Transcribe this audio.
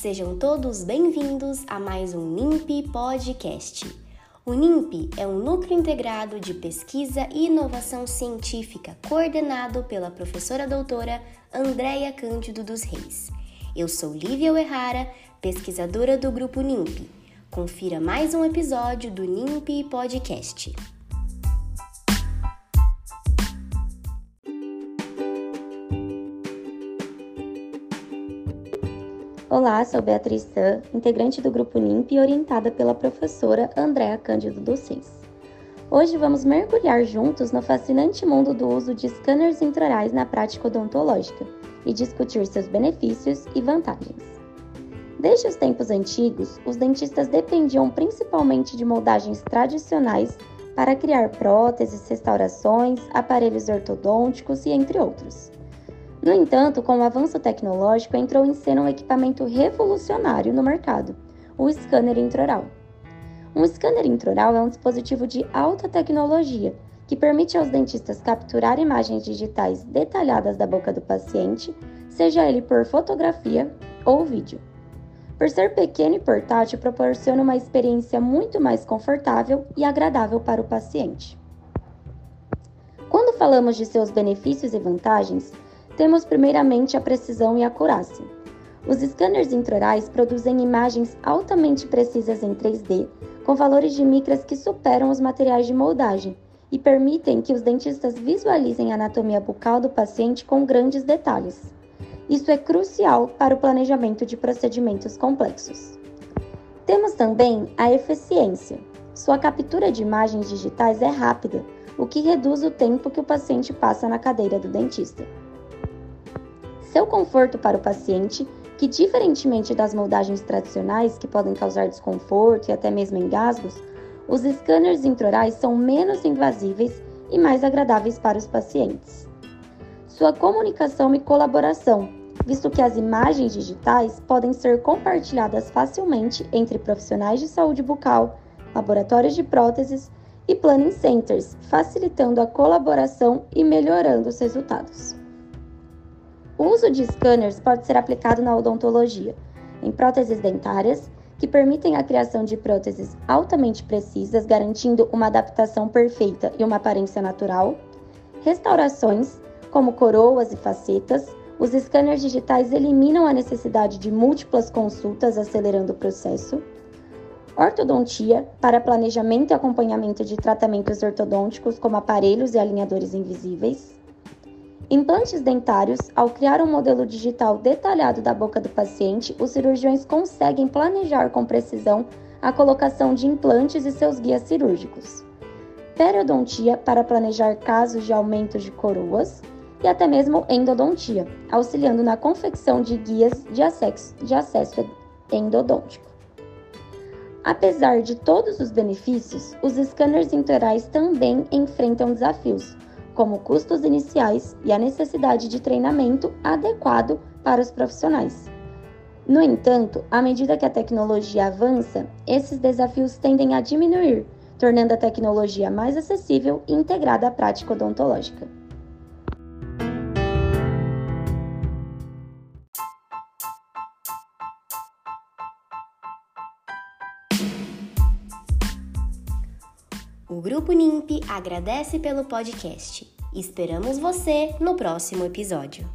Sejam todos bem-vindos a mais um NIMP Podcast. O NIMP é um núcleo integrado de pesquisa e inovação científica coordenado pela professora doutora Andréia Cândido dos Reis. Eu sou Lívia Errara, pesquisadora do grupo NIMP. Confira mais um episódio do NIMP Podcast. Olá, sou Beatriz San, integrante do grupo NIMP e orientada pela professora Andréa Cândido Docês. Hoje vamos mergulhar juntos no fascinante mundo do uso de scanners intraorais na prática odontológica e discutir seus benefícios e vantagens. Desde os tempos antigos, os dentistas dependiam principalmente de moldagens tradicionais para criar próteses, restaurações, aparelhos ortodônticos e entre outros. No entanto, com o avanço tecnológico, entrou em cena um equipamento revolucionário no mercado, o scanner intraoral. Um scanner intraoral é um dispositivo de alta tecnologia que permite aos dentistas capturar imagens digitais detalhadas da boca do paciente, seja ele por fotografia ou vídeo. Por ser pequeno e portátil, proporciona uma experiência muito mais confortável e agradável para o paciente. Quando falamos de seus benefícios e vantagens, temos primeiramente a precisão e a acurácia. Os scanners intraorais produzem imagens altamente precisas em 3D, com valores de micras que superam os materiais de moldagem e permitem que os dentistas visualizem a anatomia bucal do paciente com grandes detalhes. Isso é crucial para o planejamento de procedimentos complexos. Temos também a eficiência. Sua captura de imagens digitais é rápida, o que reduz o tempo que o paciente passa na cadeira do dentista seu conforto para o paciente, que, diferentemente das moldagens tradicionais, que podem causar desconforto e até mesmo engasgos, os scanners intraorais são menos invasíveis e mais agradáveis para os pacientes. Sua comunicação e colaboração, visto que as imagens digitais podem ser compartilhadas facilmente entre profissionais de saúde bucal, laboratórios de próteses e planning centers, facilitando a colaboração e melhorando os resultados. O uso de scanners pode ser aplicado na odontologia, em próteses dentárias, que permitem a criação de próteses altamente precisas, garantindo uma adaptação perfeita e uma aparência natural, restaurações, como coroas e facetas. Os scanners digitais eliminam a necessidade de múltiplas consultas, acelerando o processo. Ortodontia, para planejamento e acompanhamento de tratamentos ortodônticos, como aparelhos e alinhadores invisíveis Implantes dentários, ao criar um modelo digital detalhado da boca do paciente, os cirurgiões conseguem planejar com precisão a colocação de implantes e seus guias cirúrgicos. Periodontia, para planejar casos de aumento de coroas, e até mesmo endodontia, auxiliando na confecção de guias de acesso, de acesso endodôntico. Apesar de todos os benefícios, os scanners intraorais também enfrentam desafios, como custos iniciais e a necessidade de treinamento adequado para os profissionais. No entanto, à medida que a tecnologia avança, esses desafios tendem a diminuir, tornando a tecnologia mais acessível e integrada à prática odontológica. O Grupo NIMP agradece pelo podcast. Esperamos você no próximo episódio.